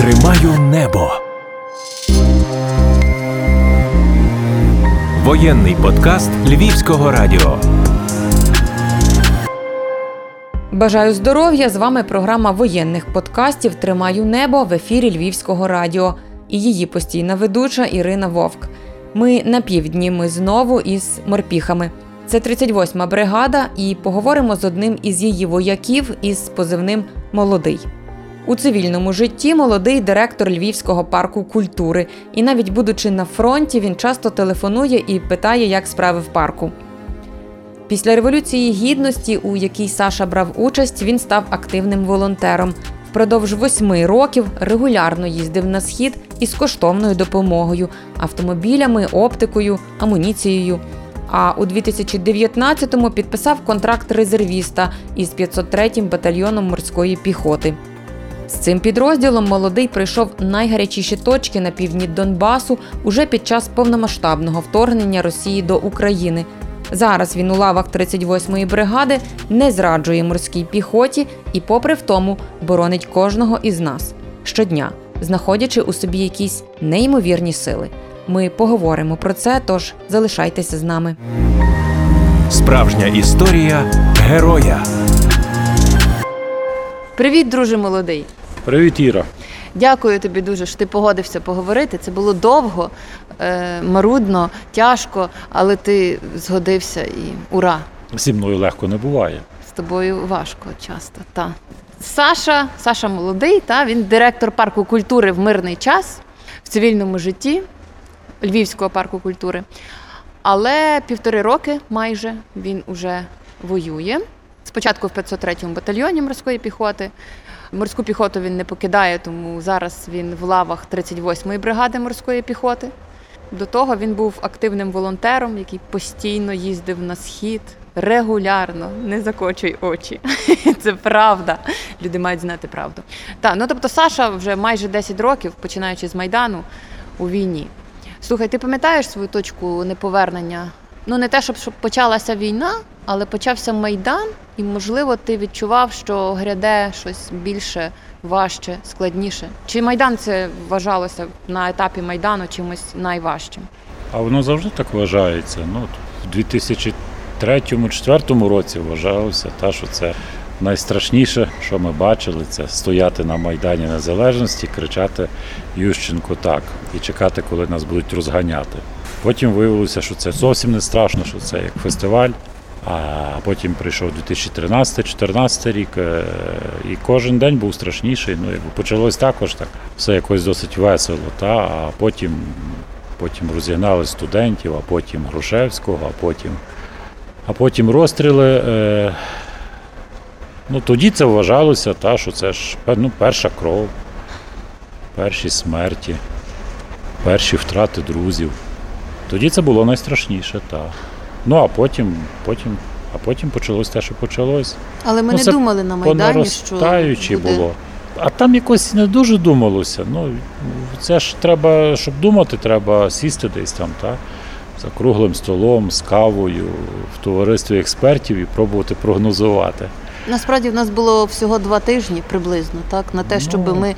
Тримаю небо. Воєнний подкаст Львівського радіо. Бажаю здоров'я! З вами програма воєнних подкастів Тримаю небо в ефірі Львівського радіо і її постійна ведуча Ірина Вовк. Ми на півдні. Ми знову із морпіхами. Це 38-ма бригада, і поговоримо з одним із її вояків із позивним Молодий. У цивільному житті молодий директор Львівського парку культури, і навіть будучи на фронті, він часто телефонує і питає, як справи в парку. Після Революції Гідності, у якій Саша брав участь, він став активним волонтером. Впродовж восьми років регулярно їздив на схід із коштовною допомогою, автомобілями, оптикою, амуніцією. А у 2019-му підписав контракт резервіста із 503-м батальйоном морської піхоти. З цим підрозділом молодий пройшов найгарячіші точки на півдні Донбасу уже під час повномасштабного вторгнення Росії до України. Зараз він у лавах 38-ї бригади не зраджує морській піхоті і, попри втому, боронить кожного із нас щодня, знаходячи у собі якісь неймовірні сили. Ми поговоримо про це, тож залишайтеся з нами. Справжня історія героя. Привіт, друже молодий. Привіт, Іра. Дякую тобі дуже, що ти погодився поговорити. Це було довго, е, марудно, тяжко, але ти згодився і ура! Зі мною легко не буває. З тобою важко часто. Та. Саша, Саша молодий, та, він директор парку культури в мирний час в цивільному житті Львівського парку культури. Але півтори роки майже він уже воює. Спочатку в 503-му батальйоні морської піхоти. Морську піхоту він не покидає, тому зараз він в лавах 38-ї бригади морської піхоти. До того він був активним волонтером, який постійно їздив на схід регулярно. Не закочуй очі. Це правда. Люди мають знати правду. Так, ну тобто Саша вже майже 10 років, починаючи з Майдану, у війні. Слухай, ти пам'ятаєш свою точку неповернення? Ну, не те, щоб, щоб почалася війна, але почався Майдан, і, можливо, ти відчував, що гряде щось більше, важче, складніше. Чи Майдан це вважалося на етапі Майдану чимось найважчим? А воно завжди так вважається. Ну, в 2003-2004 році вважалося, та, що це найстрашніше, що ми бачили, це стояти на Майдані Незалежності, кричати Ющенко так і чекати, коли нас будуть розганяти. Потім виявилося, що це зовсім не страшно, що це як фестиваль. А потім прийшов 2013-2014 рік, е, і кожен день був страшніший. Ну, якби почалось також так, все якось досить весело. Та? А потім потім розігнали студентів, а потім Грушевського, а потім а потім розстріли. Е, ну, Тоді це вважалося, та, що це ж ну, перша кров, перші смерті, перші втрати друзів. Тоді це було найстрашніше. так. Ну а потім, потім, а потім почалось те, що почалось. Але ми ну, не думали на Майдані, що буде... було. А там якось не дуже думалося. Ну це ж треба, щоб думати, треба сісти десь там, так? За круглим столом, з кавою, в товаристві експертів і пробувати прогнозувати. Насправді в нас було всього два тижні приблизно, так, на те, щоб ну... ми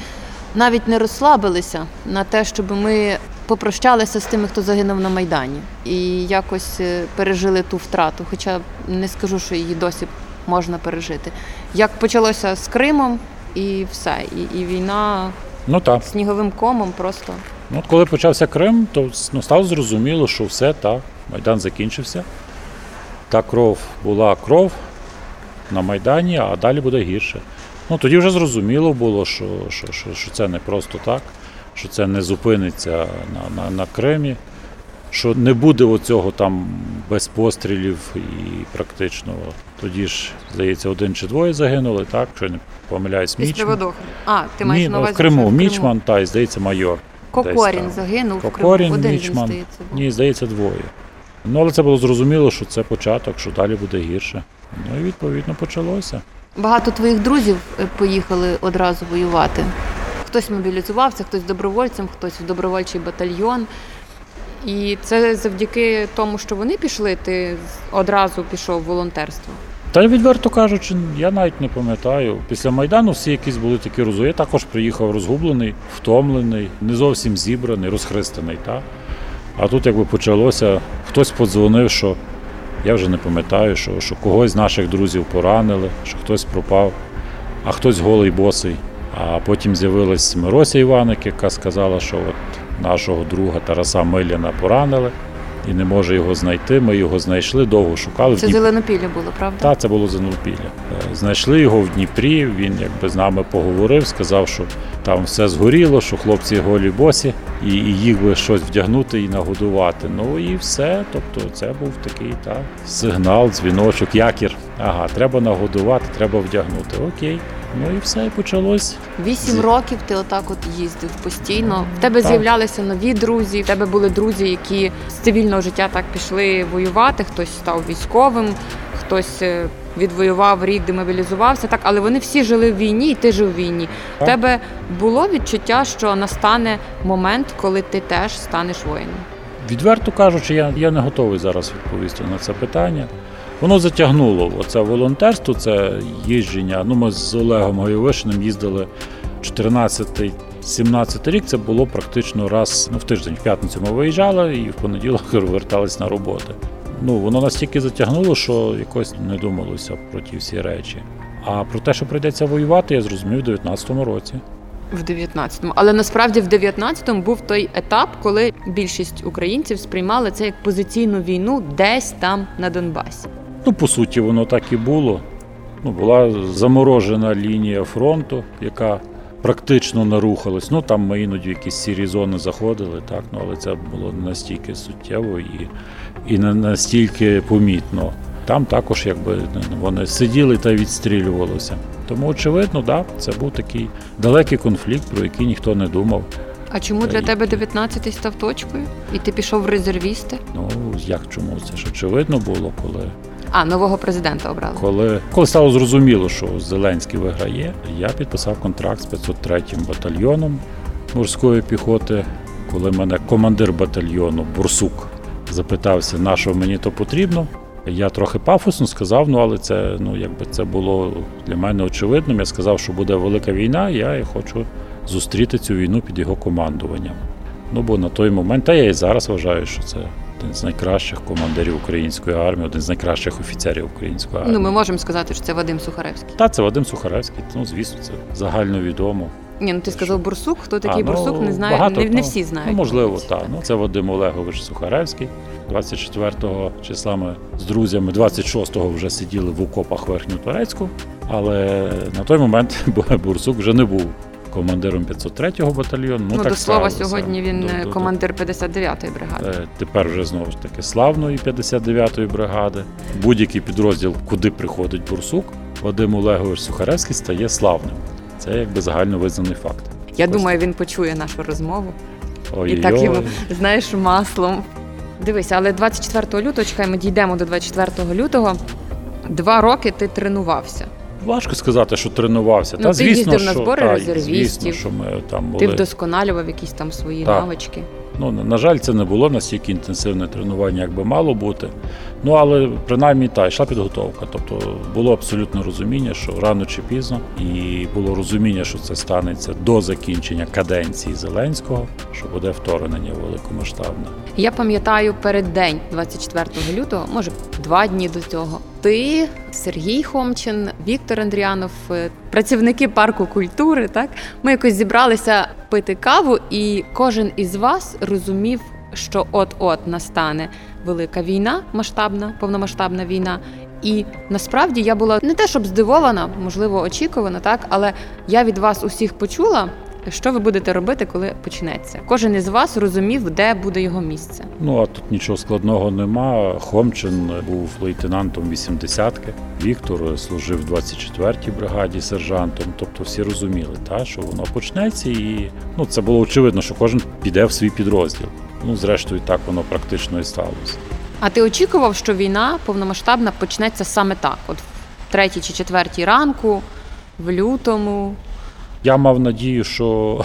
навіть не розслабилися, на те, щоб ми попрощалися з тими, хто загинув на Майдані, і якось е, пережили ту втрату. Хоча не скажу, що її досі можна пережити. Як почалося з Кримом, і все, і і війна ну, так. сніговим комом просто. Ну, от Коли почався Крим, то ну, стало зрозуміло, що все так, Майдан закінчився. Та кров була кров на Майдані, а далі буде гірше. Ну, Тоді вже зрозуміло було, що, що, що, що це не просто так що це не зупиниться на на, на Кримі, що не буде оцього там без пострілів і практично тоді ж, здається, один чи двоє загинули, так? Я не помиляюсь, Мічман. А, ти маєш Ні, на увазі, в Криму, в Криму. Мічман, та, і здається, майор. Кокорін загинув Кокорін, в Криму. Один Мічман. він, здається, був. Ні, здається, двоє. Ну, але це було зрозуміло, що це початок, що далі буде гірше. Ну і відповідно почалося. Багато твоїх друзів е, поїхали одразу воювати. Хтось мобілізувався, хтось добровольцем, хтось в добровольчий батальйон. І це завдяки тому, що вони пішли, ти одразу пішов в волонтерство. Та відверто кажучи, я навіть не пам'ятаю. Після Майдану всі якісь були такі розумні. Я також приїхав розгублений, втомлений, не зовсім зібраний, розхристаний. Та? А тут якби почалося, хтось подзвонив, що я вже не пам'ятаю, що, що когось з наших друзів поранили, що хтось пропав, а хтось голий босий. А потім з'явилась Мирося Іваник, яка сказала, що от нашого друга Тараса Миляна поранили і не може його знайти. Ми його знайшли, довго шукали. Це зеленопілля було, правда? та, це було Зенопілля. Е, Знайшли його в Дніпрі. Він якби з нами поговорив, сказав, що там все згоріло, що хлопці голі босі, і, і їх би щось вдягнути і нагодувати. Ну і все. Тобто, це був такий та сигнал, дзвіночок, якір. Ага, треба нагодувати, треба вдягнути. Окей. Ну і все, і почалось. Вісім років ти отак от їздив постійно. В тебе Так. з'являлися нові друзі. В тебе були друзі, які з цивільного життя так пішли воювати. Хтось став військовим, хтось е, відвоював рік, демобілізувався. Так, але вони всі жили в війні, і ти жив в війні. В тебе було відчуття, що настане момент, коли ти теж станеш воїном. Відверто кажучи, я, я не готовий зараз відповісти на це питання. Воно затягнуло. Оце волонтерство, це їждження. Ну, ми з Олегом Гойовишиним їздили 14-17 рік. Це було практично раз ну, в тиждень. В п'ятницю ми виїжджали і в понеділок вертались на роботи. Ну, воно настільки затягнуло, що якось не думалося про ті всі речі. А про те, що прийдеться воювати, я зрозумів у 19-му році. В 19-му. Але насправді в 19-му був той етап, коли більшість українців сприймали це як позиційну війну десь там на Донбасі. Ну, по суті, воно так і було. Ну, була заморожена лінія фронту, яка практично не рухалась. Ну, там ми іноді якісь сірі зони заходили, так, ну, але це було не настільки суттєво і, і не настільки помітно. Там також якби вони сиділи та відстрілювалися. Тому, очевидно, да, це був такий далекий конфлікт, про який ніхто не думав. А чому для тебе 19-й став точкою? І ти пішов в резервісти? Ну, як чому? Це ж очевидно було, коли А, нового президента обрали. Коли, коли стало зрозуміло, що Зеленський виграє, я підписав контракт з 503-м батальйоном морської піхоти. Коли мене командир батальйону Бурсук запитався, на що мені то потрібно, я трохи пафосно сказав, ну але це ну якби це було для мене очевидним. Я сказав, що буде велика війна, і я хочу зустріти цю війну під його командуванням. Ну бо на той момент, та я і зараз вважаю, що це один з найкращих командирів української армії, один з найкращих офіцерів української армії. Ну, ми можемо сказати, що це Вадим Сухаревський. Та це Вадим Сухаревський, ну звісно, це загальновідомо. Ні, ну ти сказав Бурсук. Хто такий А, ну, Бурсук? Не знаю. багато Не, не всі знають. Ну, можливо, так. Ну, це Вадим Олегович Сухаревський. 24 числа ми з друзями 26-го вже сиділи в окопах Верхньоторецьку, але на той момент Бурсук вже не був командиром 503-го батальйону. Ну, так до слова, сталося. сьогодні він До- е, командир 59-ї бригади. Е, Тепер вже знову ж таки славної 59-ї бригади. Будь-який підрозділ, куди приходить Бурсук, Вадим Олегович Сухаревський стає славним. Це якби загальновизнаний факт. Я ось. думаю, він почує нашу розмову. Ой, І так йому, знаєш, маслом. Дивися, але 24 лютого, чекай, ми дійдемо до 24 лютого. Два роки ти тренувався. Важко сказати, що тренувався. Ну, Та ти звісно, їздив на що, збори та, резервістів. Звісно, що ми там були. Ти вдосконалював якісь там свої Так. навички. Ну, на на жаль, це не було настільки інтенсивне тренування, як би мало бути. Ну, але принаймні та йшла підготовка. Тобто було абсолютно розуміння, що рано чи пізно, і було розуміння, що це станеться до закінчення каденції Зеленського, що буде вторгнення великомасштабне. Я пам'ятаю перед день 24 лютого, може два дні до цього. Ти, Сергій Хомчин, Віктор Андріанов, е, працівники парку культури. Так ми якось зібралися пити каву, і кожен із вас розумів, що от-от настане велика війна, масштабна, повномасштабна війна. І насправді я була не те, щоб здивована, можливо, очікувана, так, але я від вас усіх почула, що ви будете робити, коли почнеться. Кожен із вас розумів, де буде його місце. Ну а тут нічого складного нема. Хомчин був лейтенантом 80-ки, Віктор служив в 24-й бригаді сержантом. Тобто всі розуміли, та, що воно почнеться, і ну це було очевидно, що кожен піде в свій підрозділ. Ну, зрештою, так воно практично і сталося. А ти очікував, що війна повномасштабна почнеться саме так, от в третій чи четвертій ранку, в лютому. Я мав надію, що,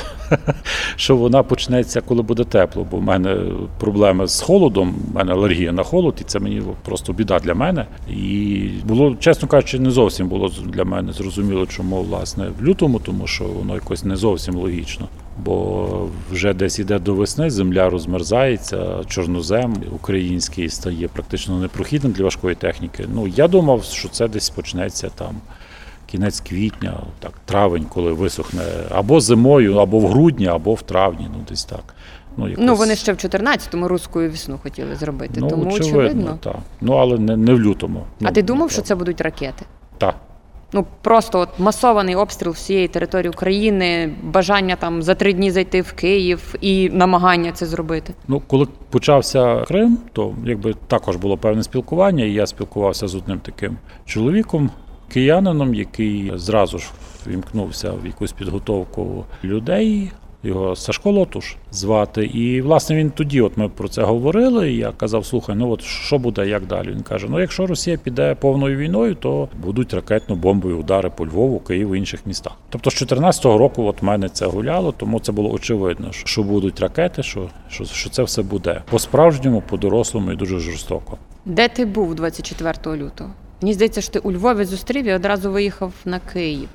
що вона почнеться, коли буде тепло, бо в мене проблеми з холодом, в мене алергія на холод, і це мені просто біда для мене. І було, чесно кажучи, не зовсім було для мене зрозуміло, чому власне в лютому, тому що воно якось не зовсім логічно. Бо вже десь іде до весни, земля розмерзається, чорнозем український стає практично непрохідним для важкої техніки. Ну я думав, що це десь почнеться там кінець квітня, так, травень, коли висохне або зимою, або в грудні, або в травні. Ну десь так. Ну, якось, Ну вони ще в 14-му руську весну хотіли зробити, ну, тому очевидно, очевидно. так. Ну але не, не в лютому. А ти думав, що це будуть ракети? так. Ну просто от масований обстріл всієї території України, бажання там за три дні зайти в Київ і намагання це зробити. Ну, коли почався Крим, то якби також було певне спілкування, і я спілкувався з одним таким чоловіком, киянином, який зразу ж вімкнувся в якусь підготовку людей. Його Сашко Лотуш звати. І власне він тоді, от ми про це говорили. Я казав: слухай, ну от що буде, як далі? Він каже: Ну, якщо Росія піде повною війною, то будуть ракетно-бомбові удари по Львову, Києву і інших містах. Тобто, з 14-го року, от мене це гуляло, тому це було очевидно, що- будуть ракети, що, що, що це все буде по-справжньому, по-дорослому і дуже жорстоко. Де ти був 24 лютого? Мені здається, що ти у Львові зустрів і одразу виїхав на Київ.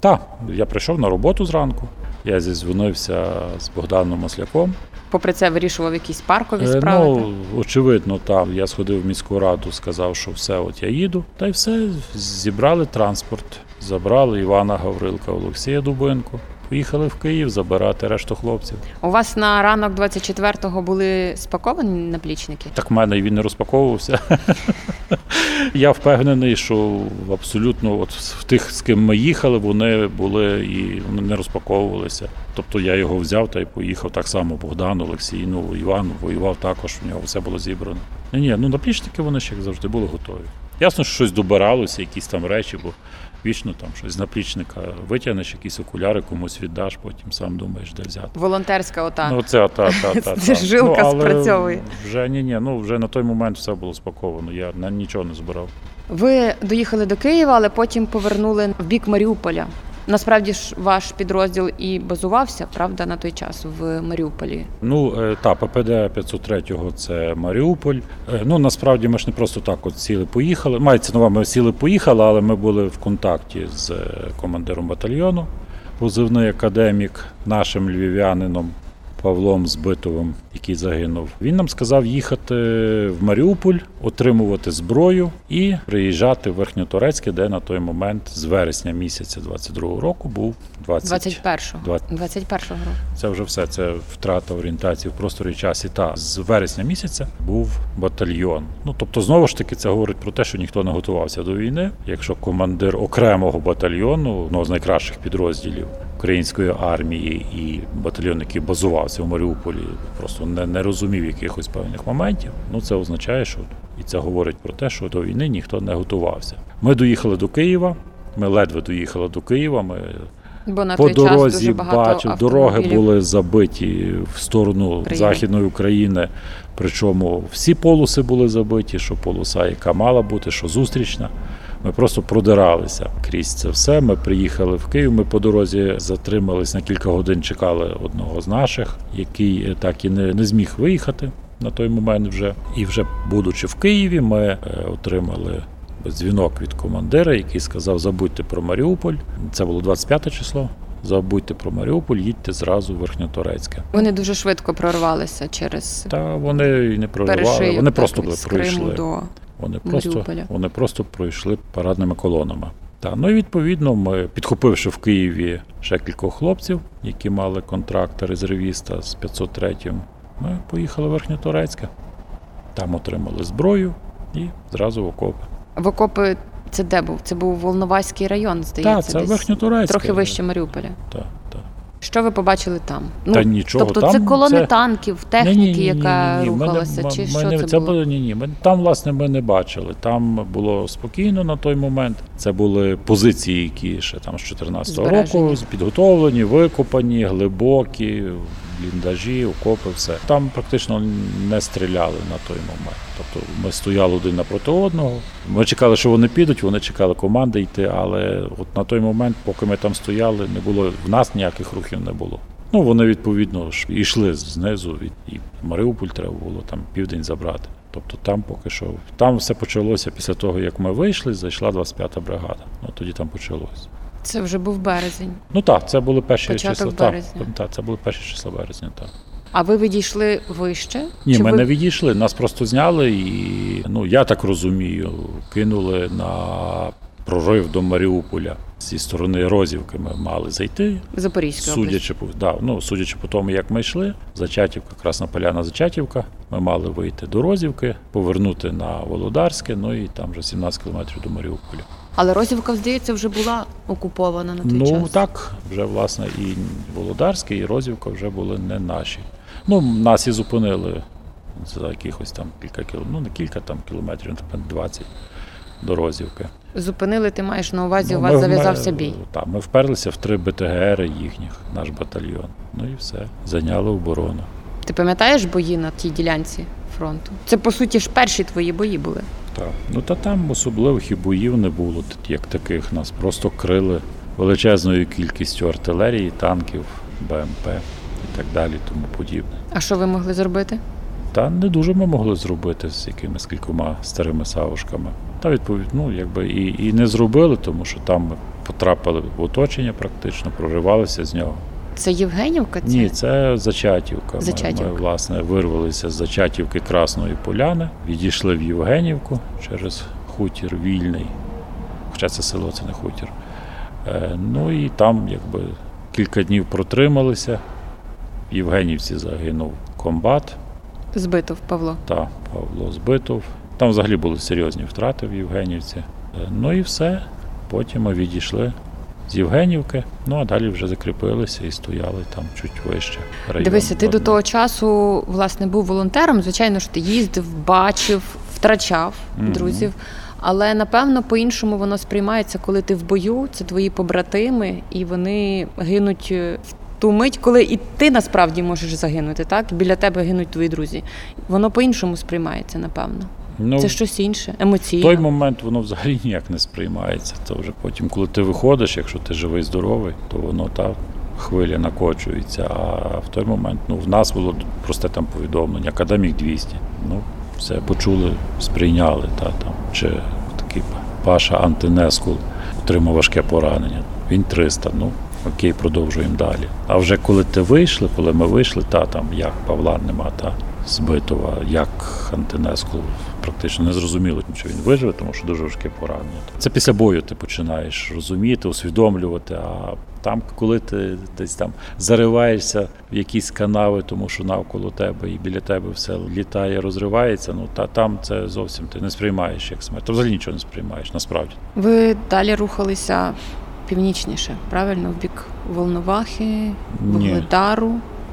Так, я прийшов на роботу зранку. Я зізвонився з Богданом Масляком. Попри це вирішував якісь паркові Е, справи. Ну, очевидно, так. Я сходив в міську раду, сказав, що все, от я їду. Та й все, зібрали транспорт, забрали Івана Гаврилка, Олексія Дубинку. Поїхали в Київ забирати решту хлопців. У вас на ранок 24-го були спаковані наплічники? Так в мене він не розпаковувався. Я впевнений, що абсолютно от в тих, з ким ми їхали, вони були і вони не розпаковувалися. Тобто я його взяв та й поїхав так само Богдан, Олексій, ну Іван воював також, у нього все було зібрано. Ні, ні, ну наплічники вони ще як завжди були готові. Ясно, що щось добиралося, якісь там речі, бо вічно там щось з наплічника витягнеш, якісь окуляри комусь віддаш, потім сам думаєш, де взяти. Волонтерська ота. Ну, це та, та, та, та. жилка ну, але спрацьовує. Вже ні, ні, ну вже на той момент все було спаковано. Я на нічого не збирав. Ви доїхали до Києва, але потім повернули в бік Маріуполя. Насправді ж ваш підрозділ і базувався, правда, на той час в Маріуполі. Ну е, та ППД 503-го це Маріуполь. Е, Ну насправді ми ж не просто так от сіли, поїхали. Мається нова, ми сіли, поїхали, але ми були в контакті з е, командиром батальйону, позивний академік, нашим львів'янином Павлом Збитовим, який загинув. Він нам сказав їхати в Маріуполь, отримувати зброю і приїжджати в Верхньоторецьке, де на той момент з вересня місяця 22-го року був 20... 21-го. 21-го року. Це вже все. Це втрата орієнтації в просторі і часі. Та з вересня місяця був батальйон. Ну тобто, знову ж таки, це говорить про те, що ніхто не готувався до війни. Якщо командир окремого батальйону, одного з найкращих підрозділів української армії, і батальйон, який базувався в Маріуполі, просто не, не розумів якихось певних моментів. Ну це означає, що і це говорить про те, що до війни ніхто не готувався. Ми доїхали до Києва. Ми ледве доїхали до Києва. Ми Бо на по той час дорозі дуже бачив, дороги були забиті в сторону Приїм. Західної України. Причому всі полоси були забиті, що полоса, яка мала бути, що зустрічна. Ми просто продиралися крізь це все. Ми приїхали в Київ. Ми по дорозі затримались на кілька годин. Чекали одного з наших, який так і не, не зміг виїхати на той момент. Вже і вже будучи в Києві, ми е, отримали дзвінок від командира, який сказав: забудьте про Маріуполь. Це було 25 число. Забудьте про Маріуполь, їдьте зразу в Верхньоторецьке. Вони дуже швидко прорвалися через Та вони не проривали, вони так, просто пройшли. до Вони просто, вони просто пройшли парадними колонами. Та ну і відповідно, ми підхопивши в Києві ще кількох хлопців, які мали контракт резервіста з 503 ми поїхали в Верхньоторецьке. Там отримали зброю і зразу в окопи. в окопи. Це де був? Це був Волноваський район, здається. Так, це десь Верхньоторецьке. трохи вище Маріуполя. Так. Що ви побачили там? Та нічого, Тобто там це колони це- танків, техніки, яка рухалася, ми, чи ми що це, це було? Ні, ні. Ми там, власне, ми не бачили. Там було спокійно на той момент. Це були позиції, які ще там з 14-го Збережені. року підготовлені, викопані, глибокі, бліндажі, окопи, все. Там практично не стріляли на той момент. Тобто ми стояли один напроти одного. Ми чекали, що вони підуть, вони чекали команди йти, але от на той момент, поки ми там стояли, не було в нас ніяких рухів не було. Ну, вони відповідно ж йшли знизу, і Маріуполь треба було там південь забрати. Тобто там поки що там все почалося після того, як ми вийшли, зайшла 25-та бригада. Ну тоді там почалося. Це вже був березень. Ну так, це були перші Початок числа. Так, березня. так, це були перші числа березня. Так. А ви відійшли вище? Ні, Чи ми ви... не відійшли. Нас просто зняли і, ну я так розумію, кинули на прорив до Маріуполя. Зі сторони Розівки ми мали зайти. Запорізька. Судячи по да, ну, судячи по тому, як ми йшли, Зачатівка, Красна Поляна Зачатівка. Ми мали вийти до Розівки, повернути на Володарське, ну і там вже 17 кілометрів до Маріуполя. Але Розівка, здається, вже була окупована на той Ну час. так, вже власне і Володарське, і Розівка вже були не наші. Ну, нас і зупинили за якихось там кілька кілометрів, ну не кілька там кілометрів, напевно, 20 до Розівки. Зупинили, ти маєш на увазі, Ну, у вас ми- зав'язався ми- бій. Так, ми вперлися в три БТГР їхніх, наш батальйон. Ну і все, зайняли оборону. Ти пам'ятаєш бої на тій ділянці фронту? Це по суті ж перші твої бої були. Так. Ну та там особливих і боїв не було, як таких. Нас просто крили величезною кількістю артилерії, танків, БМП і так далі, тому подібне. А що ви могли зробити? Та не дуже ми могли зробити з якимись кількома старими савушками. Та відповідь, ну якби і, і не зробили, тому що там ми потрапили в оточення практично, проривалися з нього. Це Євгенівка? Це? Ні, це Зачатівка. Ми- Зачатівка. Ми, власне, вирвалися з Зачатівки Красної Поляни, відійшли в Євгенівку через хутір вільний. Хоча це село, це не хутір. Е, ну і там якби кілька днів протрималися. В Євгенівці загинув комбат Збитов Павло. та Павло Збитов. Там взагалі були серйозні втрати в Євгенівці. Е, Ну і все. Потім ми відійшли з Євгенівки, ну а далі вже закріпилися і стояли там чуть вище. район Дивися, ти до того часу власне був волонтером. Звичайно ж, ти їздив, бачив, втрачав Мгм. друзів. Але напевно по-іншому воно сприймається, коли ти в бою, це твої побратими, і вони гинуть е, в ту мить, коли і ти насправді можеш загинути. Так біля тебе гинуть твої друзі. Воно по-іншому сприймається, напевно. Ну, Це щось інше, в той момент воно взагалі ніяк не сприймається. То вже потім, коли ти виходиш, якщо ти живий, здоровий, то воно та хвиля накочується. А в той момент ну, в нас було просте там повідомлення, академік 200. Ну, все почули, сприйняли. Та, там. Чи такий Паша Антинескул отримав важке поранення. Він 300. Ну, окей, продовжуємо далі. А вже коли ти вийшли, коли ми вийшли, та там як Павла нема, та Збитова, як Антинескул, практично не зрозуміло, що він виживе, тому що дуже важке поранення. Це після бою ти починаєш розуміти, усвідомлювати. А там, коли ти десь там зариваєшся в якісь канави, тому що навколо тебе і біля тебе все літає, розривається. Ну та там це зовсім ти не сприймаєш як смерть. Ти взагалі нічого не сприймаєш, насправді. Ви далі рухалися північніше, правильно? В бік Волновахи, Ні. Вугледару.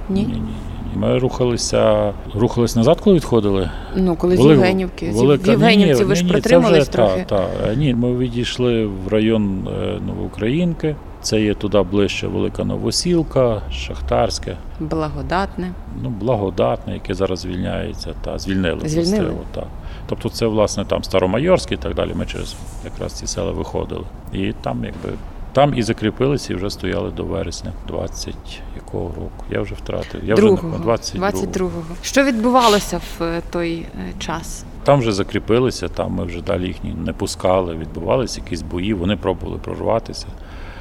Ні? ні, ні. Ми рухалися, рухались назад, коли відходили. Ну, коли з Євгенівки. Велика- В Євгенівці Ні, ви ж протримались вже, трохи. Та, та. Ні, ми відійшли в район е, Новоукраїнки. Це є туди ближче Велика Новосілка, Шахтарське, Благодатне. ну, Благодатне, яке зараз звільняється, та звільнили. Звільнили? властиво, та. Тобто це, власне, там Старомайорське і так далі. Ми через якраз ці села виходили. І там, якби. Там і закріпилися, і вже стояли до вересня 20 якого року. Я вже втратив. Я вже Другого. не 22. 22-го. Що відбувалося в е, той е, час? Там вже закріпилися, там ми вже далі їхні не пускали, відбувалися якісь бої, вони пробували прорватися.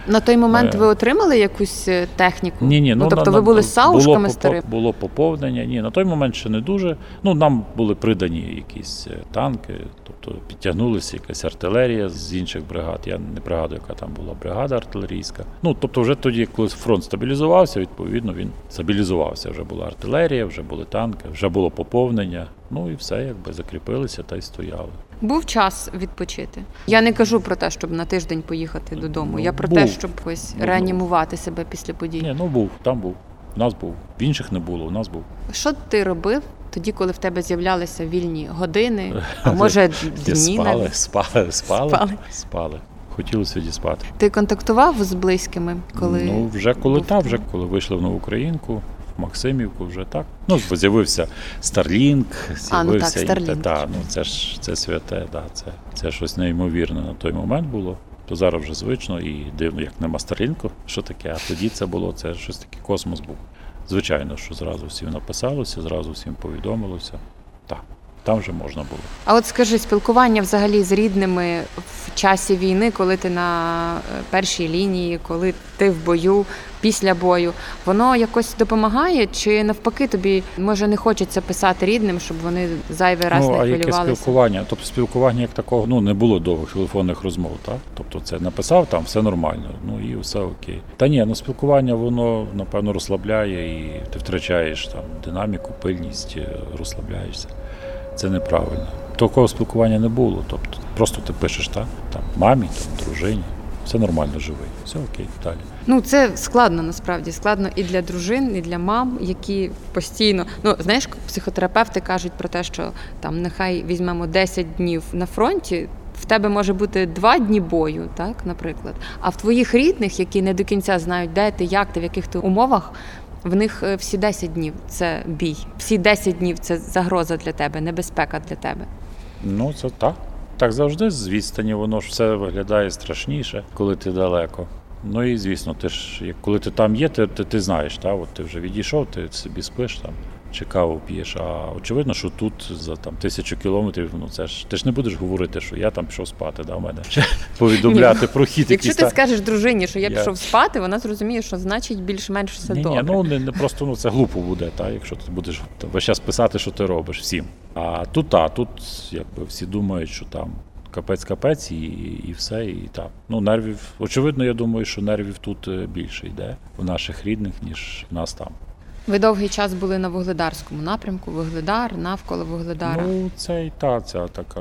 На той момент Е. ви отримали якусь е, техніку? Ні, ні, ну, тобто на- ви були з саушками було, старими? Було поповнення. Ні, на той момент ще не дуже. Ну, нам були придані якісь е, танки, тобто підтягнулися якась артилерія з інших бригад. Я не пригадую, яка там була бригада артилерійська. Ну, тобто, вже тоді, коли фронт стабілізувався, відповідно, він стабілізувався. Вже була артилерія, вже були танки, вже було поповнення. Ну і все, якби закріпилися та й стояли. Був час відпочити. Я не кажу про те, щоб на тиждень поїхати додому. Ну, Я про був. те, щоб ось Ну, реанімувати себе після подій. Ні, ну був, там був. У нас був. В інших не було, у нас був. Що ти робив тоді, коли в тебе з'являлися вільні години, а може дні? спали, навіть? спали, спали, Спали. спали. Хотілося діспати. Ти контактував з близькими, коли Ну, вже коли там? вже коли вийшли в Новоукраїнку, в Максимівку, вже так. Ну, з'явився Starlink, ну з'явився Starlink. та, та, ну це ж це святе, да, це, це щось неймовірне на той момент було. То зараз вже звично і дивно, як нема Старлінку, що таке, а тоді це було, це щось таке космос був. Звичайно, що зразу всім написалося, зразу всім повідомилося. Так, там вже можна було. А от скажи, спілкування взагалі з рідними в часі війни, коли ти на е, першій лінії, коли ти в бою, після бою, воно якось допомагає? Чи навпаки тобі може не хочеться писати рідним, щоб вони зайвий раз ну, не а яке хвилювалися? спілкування? Тобто спілкування як такого ну не було довгих телефонних розмов, так? Тобто це написав там, все нормально, ну і все окей. Та ні, ну спілкування воно напевно розслабляє і ти втрачаєш там динаміку, пильність, е, розслабляєшся. Це неправильно. Такого спілкування не було. Тобто просто ти пишеш так, там мамі, там дружині. Все нормально живий, все окей, далі. Ну це складно насправді складно і для дружин, і для мам, які постійно ну знаєш, психотерапевти кажуть про те, що там нехай візьмемо 10 днів на фронті. В тебе може бути два дні бою, так, наприклад. А в твоїх рідних, які не до кінця знають, де ти, як ти, в яких ти умовах, в них е, всі 10 днів це бій. Всі 10 днів це загроза для тебе, небезпека для тебе. Ну, це так. Так завжди з відстані воно ж все виглядає страшніше, коли ти далеко. Ну і звісно, ти ж коли ти там є, ти, ти, ти знаєш, та, от ти вже відійшов, ти собі спиш там. Чи каву п'єш, а очевидно, що тут за там тисячу кілометрів, ну це ж ти ж не будеш говорити, що я там пішов спати, да, в мене Чи повідомляти про хід Якщо ти та- скажеш дружині, що я Я- пішов спати, вона зрозуміє, що значить більш-менш все ні, добре. ні, ну не, не просто ну це глупо буде, та якщо ти будеш весь час писати, що ти робиш всім. А тут та тут якби всі думають, що там капець капець і, і все, і так. Ну нервів, очевидно, я думаю, що нервів тут е, більше йде у наших рідних, ніж в нас там. Ви довгий час були на Вугледарському напрямку, Вугледар, навколо Вугледара. Ну, це і та ця така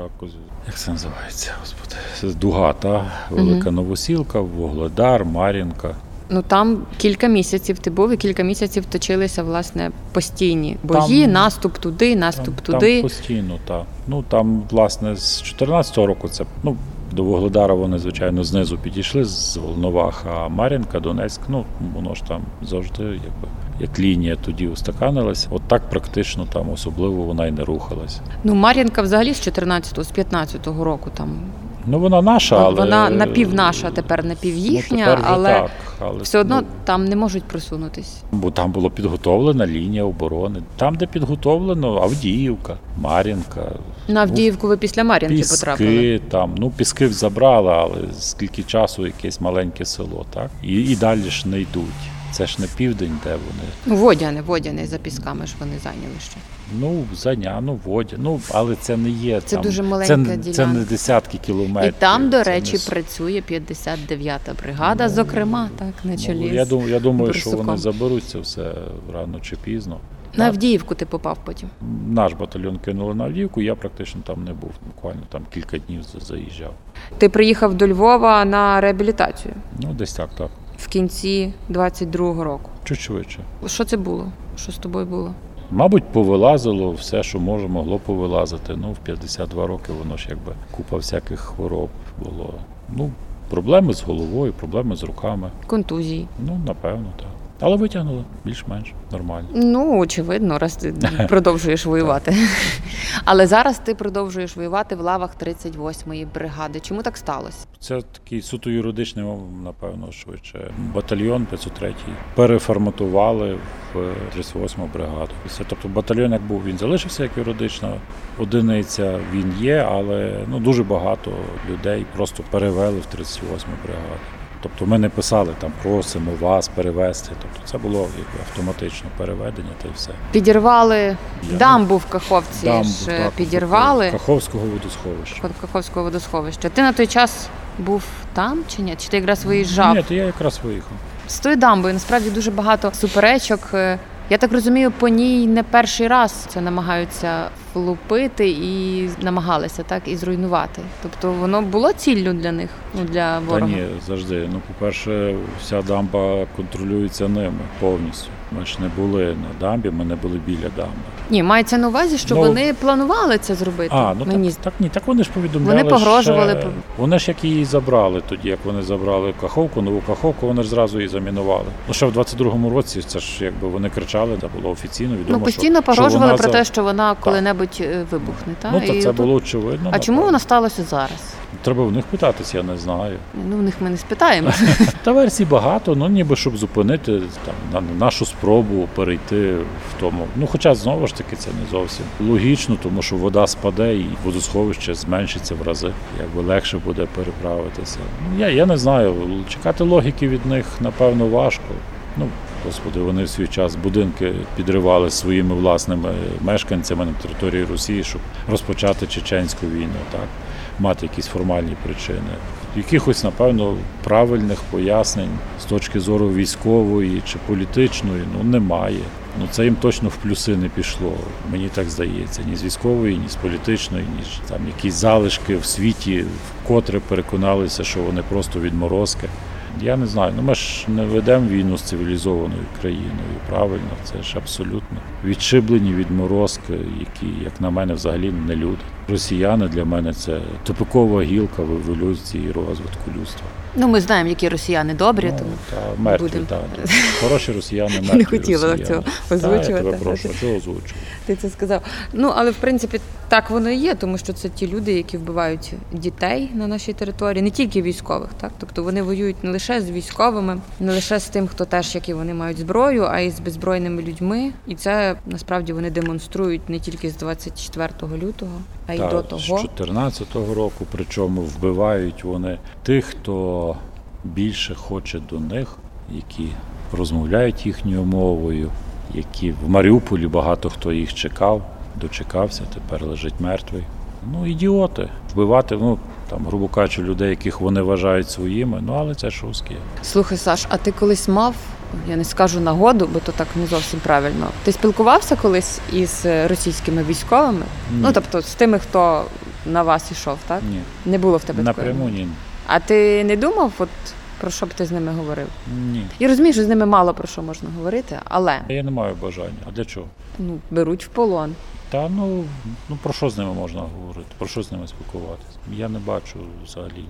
як це називається, господи? Дуга, та велика новосілка, Вугледар, Мар'їнка. Ну там кілька місяців ти був, і кілька місяців точилися власне постійні бої, Там- наступ туди, наступ Там, туди. Там постійно, так. Ну там, власне, з 14-го року це ну. До Вугледара вони, звичайно, знизу підійшли з Волновах, а Мар'їнка, Донецьк, ну воно ж там завжди, якби як лінія тоді устаканилась. От так практично там особливо вона й не рухалась. Ну Мар'їнка взагалі з 14-го, з 15-го року там Ну вона наша, але вона напів наша, тепер напів Ну, їхня, тепер але так, але все одно ну, там не можуть просунутись. Бо там була підготовлена лінія оборони. Там, де підготовлено, Авдіївка, Мар'їнка, На Авдіївку ви після Мар'їнки потрапили. піски, там, ну, піски забрали, але скільки часу якесь маленьке село, так? І, і далі ж не йдуть. Це ж не південь, де вони. Ну, Водяне, водяне за пісками ж вони зайняли ще. Ну, заня, ну. Ну, але це не є. Це там, дуже маленька це, не- Це не десятки кілометрів. І там, до речі, не працює 59-та бригада, зокрема, так, на ну, чолі. я, з думаю, я думаю, що вони заберуть це все рано чи пізно. На Авдіївку ти попав потім. Наш батальйон кинули на Авдіївку, я практично там не був. Буквально там кілька днів заїжджав. Ти приїхав до Львова на реабілітацію Ну, десь так, так. В кінці 22-го року. Чуть швидше. Що це було? Що з тобою було? Мабуть, повилазило все, що може, могло повилазити. Ну, в 52 роки воно ж якби купа всяких хвороб було. Ну, проблеми з головою, проблеми з руками. Контузії. Ну, напевно, так. Але витягнули більш-менш нормально. Ну, очевидно, раз ти продовжуєш воювати. Але зараз ти продовжуєш воювати в лавах 38-ї бригади. Чому так сталося? Це такий суто юридичний, напевно, швидше. Батальйон 503 переформатували в 38-му бригаду. Тобто батальйон, як був, він залишився як юридична одиниця, він є, але ну, дуже багато людей просто перевели в 38-му бригаду. Тобто ми не писали там просимо вас перевести. Тобто це було якби автоматично переведення та й все. Підірвали Я- дамбу в Каховці. Дамбу, ж так, підірвали Каховського водосховища. Каховського водосховища. Ти на той час був там чи ні? Чи ти якраз виїжджав? Ні, то я якраз виїхав. З тою дамбою насправді дуже багато суперечок. Е, Я так розумію, по ній не перший раз це намагаються влупити і намагалися так і зруйнувати. Тобто воно було ціллю для них, ну для Та ні, завжди. Ну, по-перше, вся дамба контролюється ними повністю. Ми ж не були на дамбі, ми не були біля дамби. Ні, мається на увазі, що Ну, вони планували це зробити. А, ну Мені так, так ні, так вони ж повідомляли. Вони погрожували. Ще, вони ж як її забрали тоді, як вони забрали Каховку, нову Каховку, вони ж зразу її замінували. Ну ще в 22-му році це ж якби вони кричали, це було офіційно відомо. ну постійно що, погрожували що вона про те, що вона коли-небудь коли-небудь е, вибухне. Та? Ну, то це тут- було очевидно. А чому воно сталося зараз? Треба в них питатись, я не знаю. Ну, в них ми не спитаємо. Та версій багато, ну ніби щоб зупинити там на на нашу спробу перейти в тому. Ну, хоча знову ж таки це не зовсім логічно, тому що вода спаде і водосховище зменшиться в рази. Якби легше буде переправитися. Ну, я, я не знаю. Чекати логіки від них напевно важко. Ну, господи, вони в свій час будинки підривали своїми власними мешканцями на території Росії, щоб розпочати чеченську війну, так мати якісь формальні причини. Якихось, напевно, правильних пояснень з точки зору військової чи політичної ну немає. Ну це їм точно в плюси не пішло. Мені так здається. Ні з військової, ні з політичної, ні там якісь залишки в світі, вкотре переконалися, що вони просто відморозки. Я не знаю. Ну ми ж не ведемо війну з цивілізованою країною. Правильно, це ж абсолютно відшиблені відморозки, які, як на мене, взагалі не люди. Росіяни для мене це тупикова гілка в еволюції розвитку людства. Ну, ми знаємо, які росіяни добрі, Ну, тому та мертві, будем. так. Хороші росіяни мертві. Не хотіла росіяни. цього Та, озвучувати. Я тебе прошу, чого озвучувати? Ти це сказав. Ну але в принципі так воно і є, тому що це ті люди, які вбивають дітей на нашій території, не тільки військових, так тобто вони воюють не лише з військовими, не лише з тим, хто теж як і вони мають зброю, а й з беззбройними людьми. І це насправді вони демонструють не тільки з 24 лютого, а й Та, до З того. 2014 року, причому вбивають вони тих, хто більше хоче до них, які розмовляють їхньою мовою, які в Маріуполі багато хто їх чекав, дочекався, тепер лежить мертвий. Ну, ідіоти. Вбивати, ну там, грубо кажучи, людей, яких вони вважають своїми, ну але це ж русські. Слухай, Саш, а ти колись мав, я не скажу нагоду, бо то так не зовсім правильно. Ти спілкувався колись із російськими військовими? Ні. Ну тобто з тими, хто на вас ішов, так? Ні, Не було в тебе такої? напряму ні. А ти не думав, от про що б ти з ними говорив? Ні. Я розумію, що з ними мало про що можна говорити, але Я не маю бажання. А для чого? ну беруть в полон. Та ну, ну про що з ними можна говорити? Про що з ними спілкуватися? Я не бачу взагалі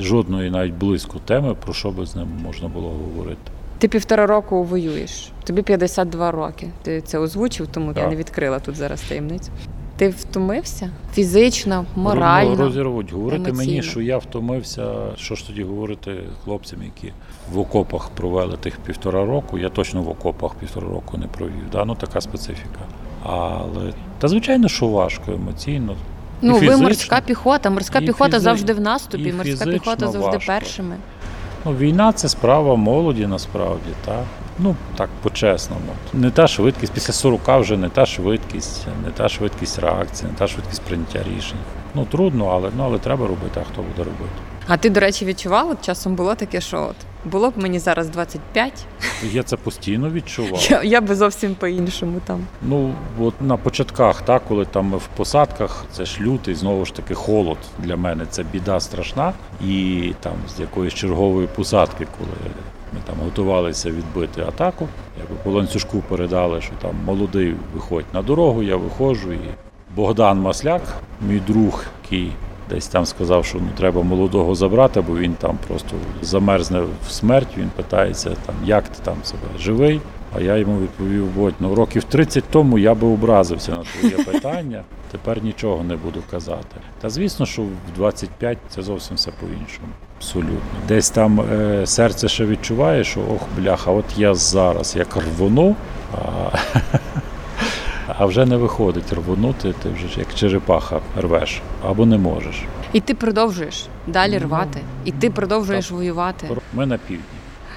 жодної навіть близько теми, про що би з ними можна було говорити. Ти півтора року воюєш. Тобі 52 роки. Ти це озвучив, тому я не відкрила тут зараз таємницю. Ти втомився фізично, морально. Розірвуть. Говорити мені, що я втомився. Що ж тоді говорити хлопцям, які в окопах провели тих півтора року. Я точно в окопах півтора року не провів. Да? Ну така специфіка. Але та звичайно, що важко емоційно. І Ну, ви фізично. морська піхота. Морська піхота фізи- завжди в наступі. Морська піхота завжди важко. першими. Ну, війна це справа молоді насправді, так? Ну, так по-чесному. Не та швидкість, після 40 вже не та швидкість, не та швидкість реакції, не та швидкість прийняття рішень. Ну, трудно, але, ну, але треба робити, а хто буде робити? А ти, до речі, відчував? От часом було таке, що от було б мені зараз 25, Я це постійно відчував. я, я би зовсім по-іншому там. Ну, от на початках, так, коли там ми в посадках, це ж лютий, знову ж таки, холод для мене це біда страшна. І там з якоїсь чергової посадки, коли ми там готувалися відбити атаку, якби по ланцюжку передали, що там молодий виходь на дорогу, я виходжу і Богдан Масляк, мій друг, який десь там сказав, що ну треба молодого забрати, бо він там просто замерзне в смерть. Він питається, там, як ти там себе живий. А я йому відповів, Бодь, ну років 30 тому я би образився на твоє питання, тепер нічого не буду казати. Та звісно, що в 25 це зовсім все по-іншому. Абсолютно. Десь там е, серце ще відчуває, що ох, бляха, от я зараз як рвону, а, а вже не виходить рвонути, ти вже як черепаха рвеш або не можеш. І ти продовжуєш далі Ну, рвати, і ти продовжуєш воювати. Ми на півдні.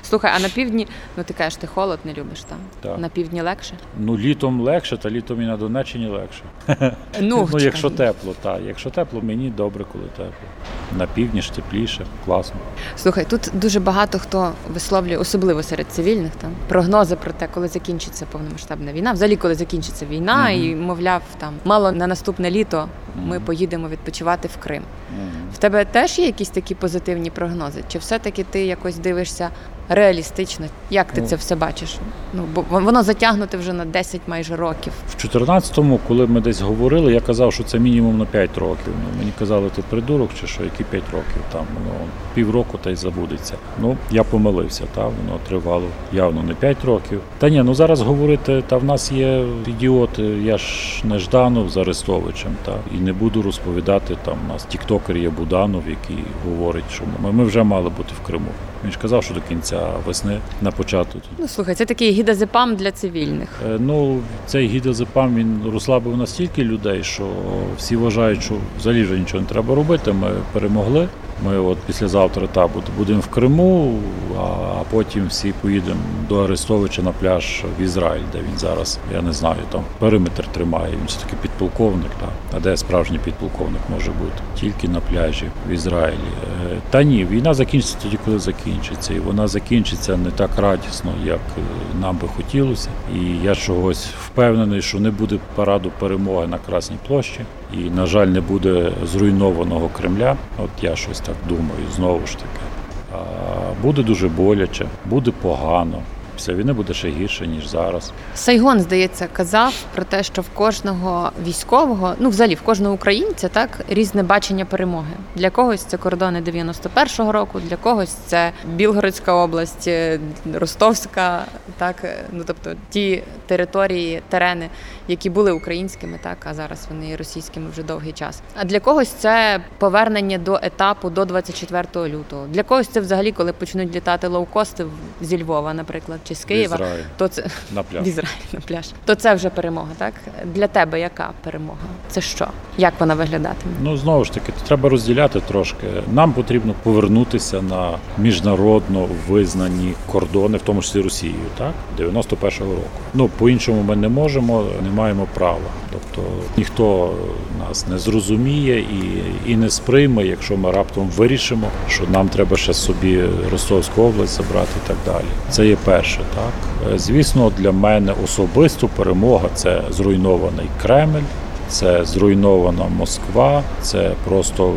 Слухай, а на півдні, ну ти кажеш, ти холод не любиш там. Так. На півдні легше? Ну, літом легше, та літом і на Донеччині легше. Ну, Ну, якщо тепло, так. Якщо тепло, мені добре, коли тепло. На півдні ж тепліше, класно. Слухай, тут дуже багато хто висловлює, особливо серед цивільних, там прогнози про те, коли закінчиться повномасштабна війна. Взагалі, коли закінчиться війна, Мгм. і мовляв, там мало на наступне літо ми поїдемо відпочивати в Крим. Мгм. В тебе теж є якісь такі позитивні прогнози? Чи все-таки ти якось дивишся реалістично? Як ти Ну. це все бачиш? Ну бо воно затягнуте вже на 10 майже років. В 14-му, коли ми десь говорили, я казав, що це мінімум на 5 років. Ну, мені казали, ти придурок чи що, які 5 років там, ну, півроку та й забудеться. Ну, я помилився, та воно тривало явно не 5 років. Та ні, ну зараз говорити, та в нас є ідіоти, я ж не Жданов з Арестовичем, та і не буду розповідати там. У нас тіктокер є Буданов, який говорить, що ми, ми вже мали бути в Криму. Він ж казав, що до кінця весни на початку Ну слухай, це такий гідазепам для цивільних. Е, Ну, цей гідазепам він розслабив настільки людей, що всі вважають, що взагалі вже нічого не треба робити. Ми перемогли. Ми от післязавтра та буд- будемо в Криму, а потім всі поїдемо до Арестовича на пляж в Ізраїль, де він зараз, я не знаю, там периметр тримає. Він все таки підполковник. Та. А де справжній підполковник може бути? Тільки на пляжі в Ізраїлі. Е, Та ні, війна закінчиться тоді, коли закінчиться. І вона закінчиться не так радісно, як е, нам би хотілося. І я чогось впевнений, що не буде параду перемоги на Красній площі. І, на жаль, не буде зруйнованого Кремля. От я щось так думаю, знову ж таки. А, Буде дуже боляче, буде погано. Після війни буде ще гірше, ніж зараз. Сайгон, здається, казав про те, що в кожного військового, ну взагалі в кожного українця, так різне бачення перемоги. Для когось це кордони 91-го року, для когось це Білгородська область, е, Ростовська, так е, ну тобто ті території, терени, які були українськими, так а зараз вони російськими вже довгий час. А для когось це повернення до етапу до 24 лютого. Для когось це взагалі, коли почнуть літати лоукости зі Львова, наприклад, чи з Києва, В Ізраїль, то це на в пляж. Ізраїль на пляж. То це вже перемога, так? Для тебе яка перемога? Це що? Як вона виглядатиме? Ну знову ж таки, треба розділяти трошки. Нам потрібно повернутися на міжнародно визнані кордони, в тому числі Росією, так 91-го року. Ну по-іншому ми не можемо, не маємо права. Тобто ніхто нас не зрозуміє і, і не сприйме, якщо ми раптом вирішимо, що нам треба ще собі Ростовську область забрати і так далі. Це є перше, так. Е, Звісно, для мене особисто перемога це зруйнований Кремль. Це зруйнована Москва, це просто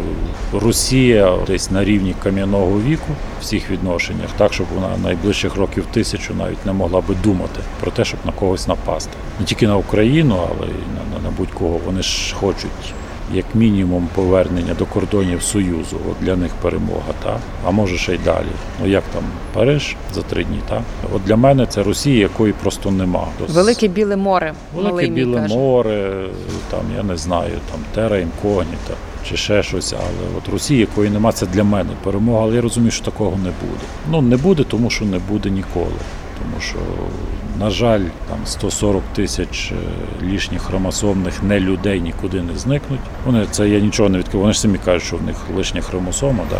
Росія десь на рівні кам'яного віку всіх відношеннях, так щоб вона найближчих років тисячу навіть не могла би думати про те, щоб на когось напасти. Не тільки на Україну, але й на, на, на будь-кого. Вони ж хочуть як мінімум повернення до кордонів Союзу. От для них перемога, та а може ще й далі. Ну як там Париж за три дні, так от для мене це Росія, якої просто нема. Велике біле море. Велике малий біле каже. море, там я не знаю, там тера інкогніта чи ще щось. Але от Росії, якої нема, це для мене перемога. Але я розумію, що такого не буде. Ну не буде, тому що не буде ніколи. Тому що, на жаль, там 140 тисяч е, лишніх хромосомних не людей нікуди не зникнуть. Вони це я нічого не відкриваю. Вони ж самі кажуть, що в них лишня хромосома, да?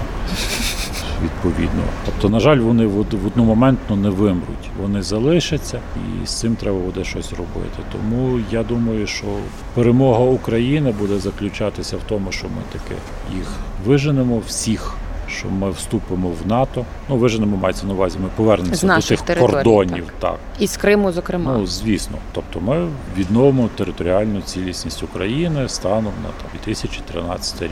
відповідно. Тобто, на жаль, вони в од- в одномоментно не вимруть. Вони залишаться, і з цим треба буде щось робити. Тому я думаю, що перемога України буде заключатися в тому, що ми таки їх виженемо всіх. Що ми вступимо в НАТО. Ну, виженемо мається на увазі. Ми повернемося до тих кордонів. Так. І з Криму, зокрема. Ну, звісно. Тобто ми відновимо територіальну цілісність України станом на там, 2013 рік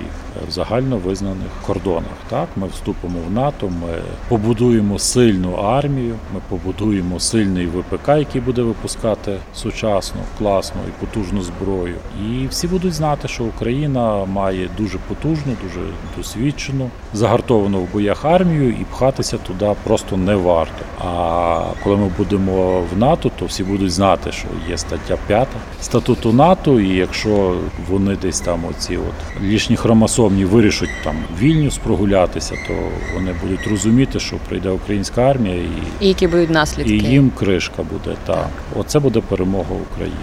в загально визнаних кордонах. Так, ми вступимо в НАТО, ми побудуємо сильну армію, ми побудуємо сильний ВПК, який буде випускати сучасну, класну і потужну зброю. І всі будуть знати, що Україна має дуже потужну, дуже досвідчену, загартовану в боях армію, і пхатися туди просто не варто. А коли ми будемо в НАТО, то всі будуть знати, що є стаття 5 статуту НАТО, і якщо вони десь там оці от лішні хромосомні вирішать там Вільнюс прогулятися, то вони будуть розуміти, що прийде українська армія і І які будуть наслідки? і їм кришка буде так. Оце буде перемога України.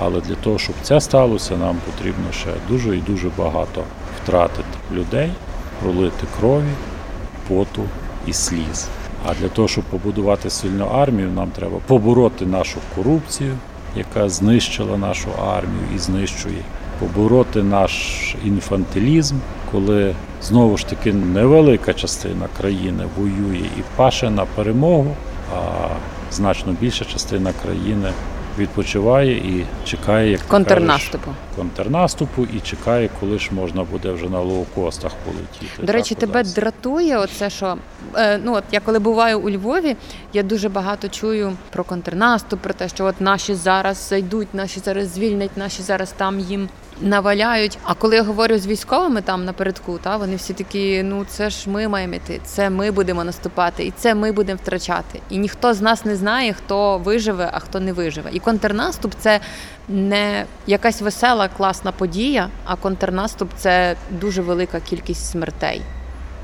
Але для того, щоб це сталося, нам потрібно ще дуже і дуже багато втратити людей, пролити крові, поту і сліз. А для того, щоб побудувати сильну армію, нам треба побороти нашу корупцію, яка знищила нашу армію і знищує, побороти наш інфантилізм, коли знову ж таки невелика частина країни воює і паше на перемогу, а значно більша частина країни відпочиває і чекає, як Контрнаступу. кажеш, контрнаступу і чекає, коли ж можна буде вже на лоукостах полетіти. До речі, тебе кудись. дратує оце, що е, ну от я коли буваю у Львові, я дуже багато чую про контрнаступ, про те, що от наші зараз зайдуть, наші зараз звільнять, наші зараз там їм наваляють. А коли я говорю з військовими там напередку, та вони всі такі: ну це ж ми маємо йти, це ми будемо наступати, і це ми будемо втрачати. І ніхто з нас не знає, хто виживе, а хто не виживе. І контрнаступ це не якась весела, класна подія, а контрнаступ це дуже велика кількість смертей.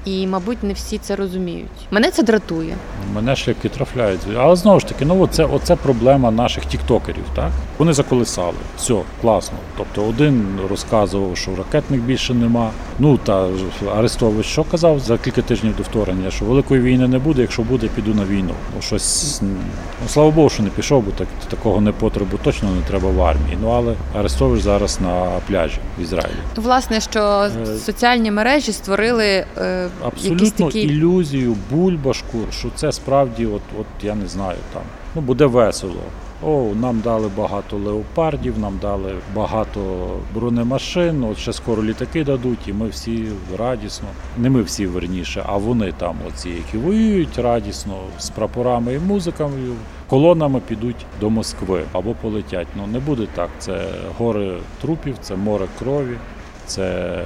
І, мабуть, не всі це розуміють. Мене це дратує. Мене шляхи трафляють. Але знову ж таки, ну оце, оце проблема наших тіктокерів. Так? Вони заколисали. Все, класно. Тобто один розказував, що ракетних більше нема. Ну та Арестович що казав за кілька тижнів до вторгнення, що великої війни не буде, якщо буде, піду на війну. Ну, щось, ну, слава Богу, що не пішов, бо так, такого непотребу точно не треба в армії. Ну але Арестович зараз на пляжі в Ізраїлі. Власне, що Е, соціальні мережі створили е, якісь абсолютно такі ілюзію, бульбашку, що це справді, от, от я не знаю, там ну буде весело. О, нам дали багато леопардів, нам дали багато бронемашин. От ще скоро літаки дадуть, і ми всі радісно. Не ми всі верніше, а вони там, оці, які воюють радісно з прапорами і музикою, колонами підуть до Москви або полетять. Ну не буде так. Це гори трупів, це море крові. Це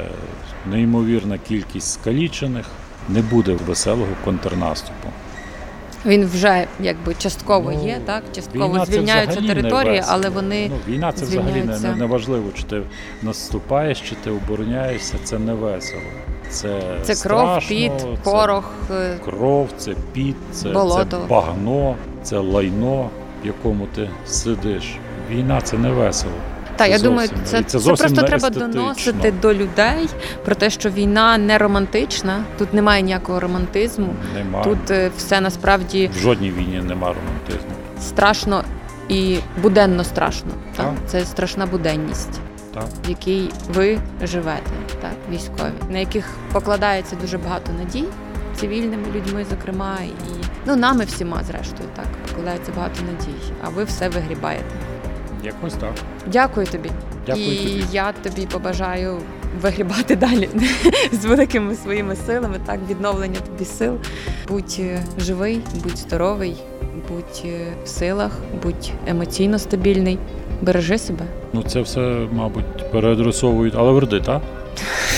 неймовірна кількість скалічених. Не буде веселого контрнаступу. він вже якби частково Ну, є, так частково звільняються території, але вони ну, війна це взагалі не, не, не важливо, чи ти наступаєш, чи ти обороняєшся. Це не весело. Це, це кров, страшно, піт, це порох. е, кров, це піт, це, Болото. це багно, це лайно, в якому ти сидиш. Війна це не весело. Та Це я думаю, це, це, це просто треба доносити до людей про те, що війна не романтична, тут немає ніякого романтизму. Нема. Тут е, все насправді В жодній війні нема романтизму. страшно і буденно страшно. Так? Так. Це страшна буденність, Так. в якій ви живете, так, військові, на яких покладається дуже багато надій. Цивільними людьми, зокрема, і ну нами всіма, зрештою, так покладається багато надій. А ви все вигрібаєте. Якось так. Дякую тобі. Дякую і тобі. я тобі побажаю вигрібати далі з великими своїми силами, так, відновлення тобі сил. Будь е, живий, будь здоровий, будь е, в силах, будь емоційно стабільний. Бережи себе. Ну це все, мабуть, переадресовують, але верди, так?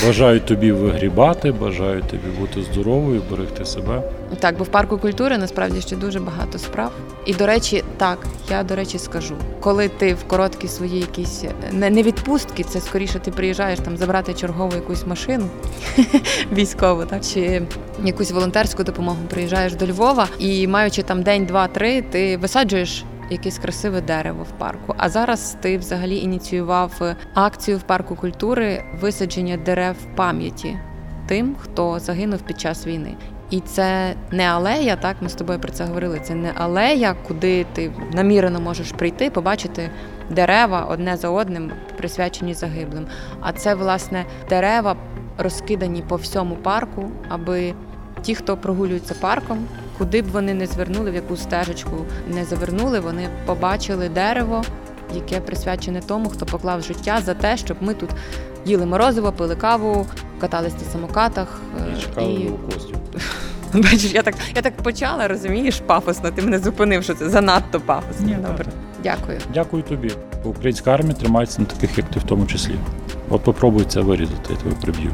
Бажаю тобі вигрібати, бажаю тобі бути здоровою, берегти себе. Так, бо в парку культури насправді ще дуже багато справ. І до речі, так, я до речі скажу, коли ти в короткі свої якісь е, не, не відпустки, це скоріше ти приїжджаєш там забрати чергову якусь машину військову, так чи якусь волонтерську допомогу, приїжджаєш до Львова і маючи там день, два, три, ти висаджуєш. Якесь красиве дерево в парку. А зараз ти взагалі ініціював е, акцію в парку культури висадження дерев пам'яті тим, хто загинув під час війни. І це не алея, так ми з тобою про це говорили. Це не алея, куди ти намірено можеш прийти, побачити дерева одне за одним, присвячені загиблим. А це власне дерева розкидані по всьому парку, аби ті, хто прогулюється парком, куди б вони не звернули, в яку стежечку не завернули, вони побачили дерево, яке присвячене тому, хто поклав життя за те, щоб ми тут їли морозиво, пили каву, катались на самокатах е, І чекали лоукостів. Бачиш, я так, я так почала, розумієш, пафосно. Ти мене зупинив, що це занадто пафосно. Ні, Добре. так. Дякую. Дякую тобі. Українська армія тримається на таких, як ти в тому числі. От попробуй це вирізати, я тебе приб'ю.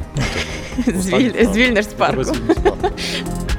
Звільниш з парку.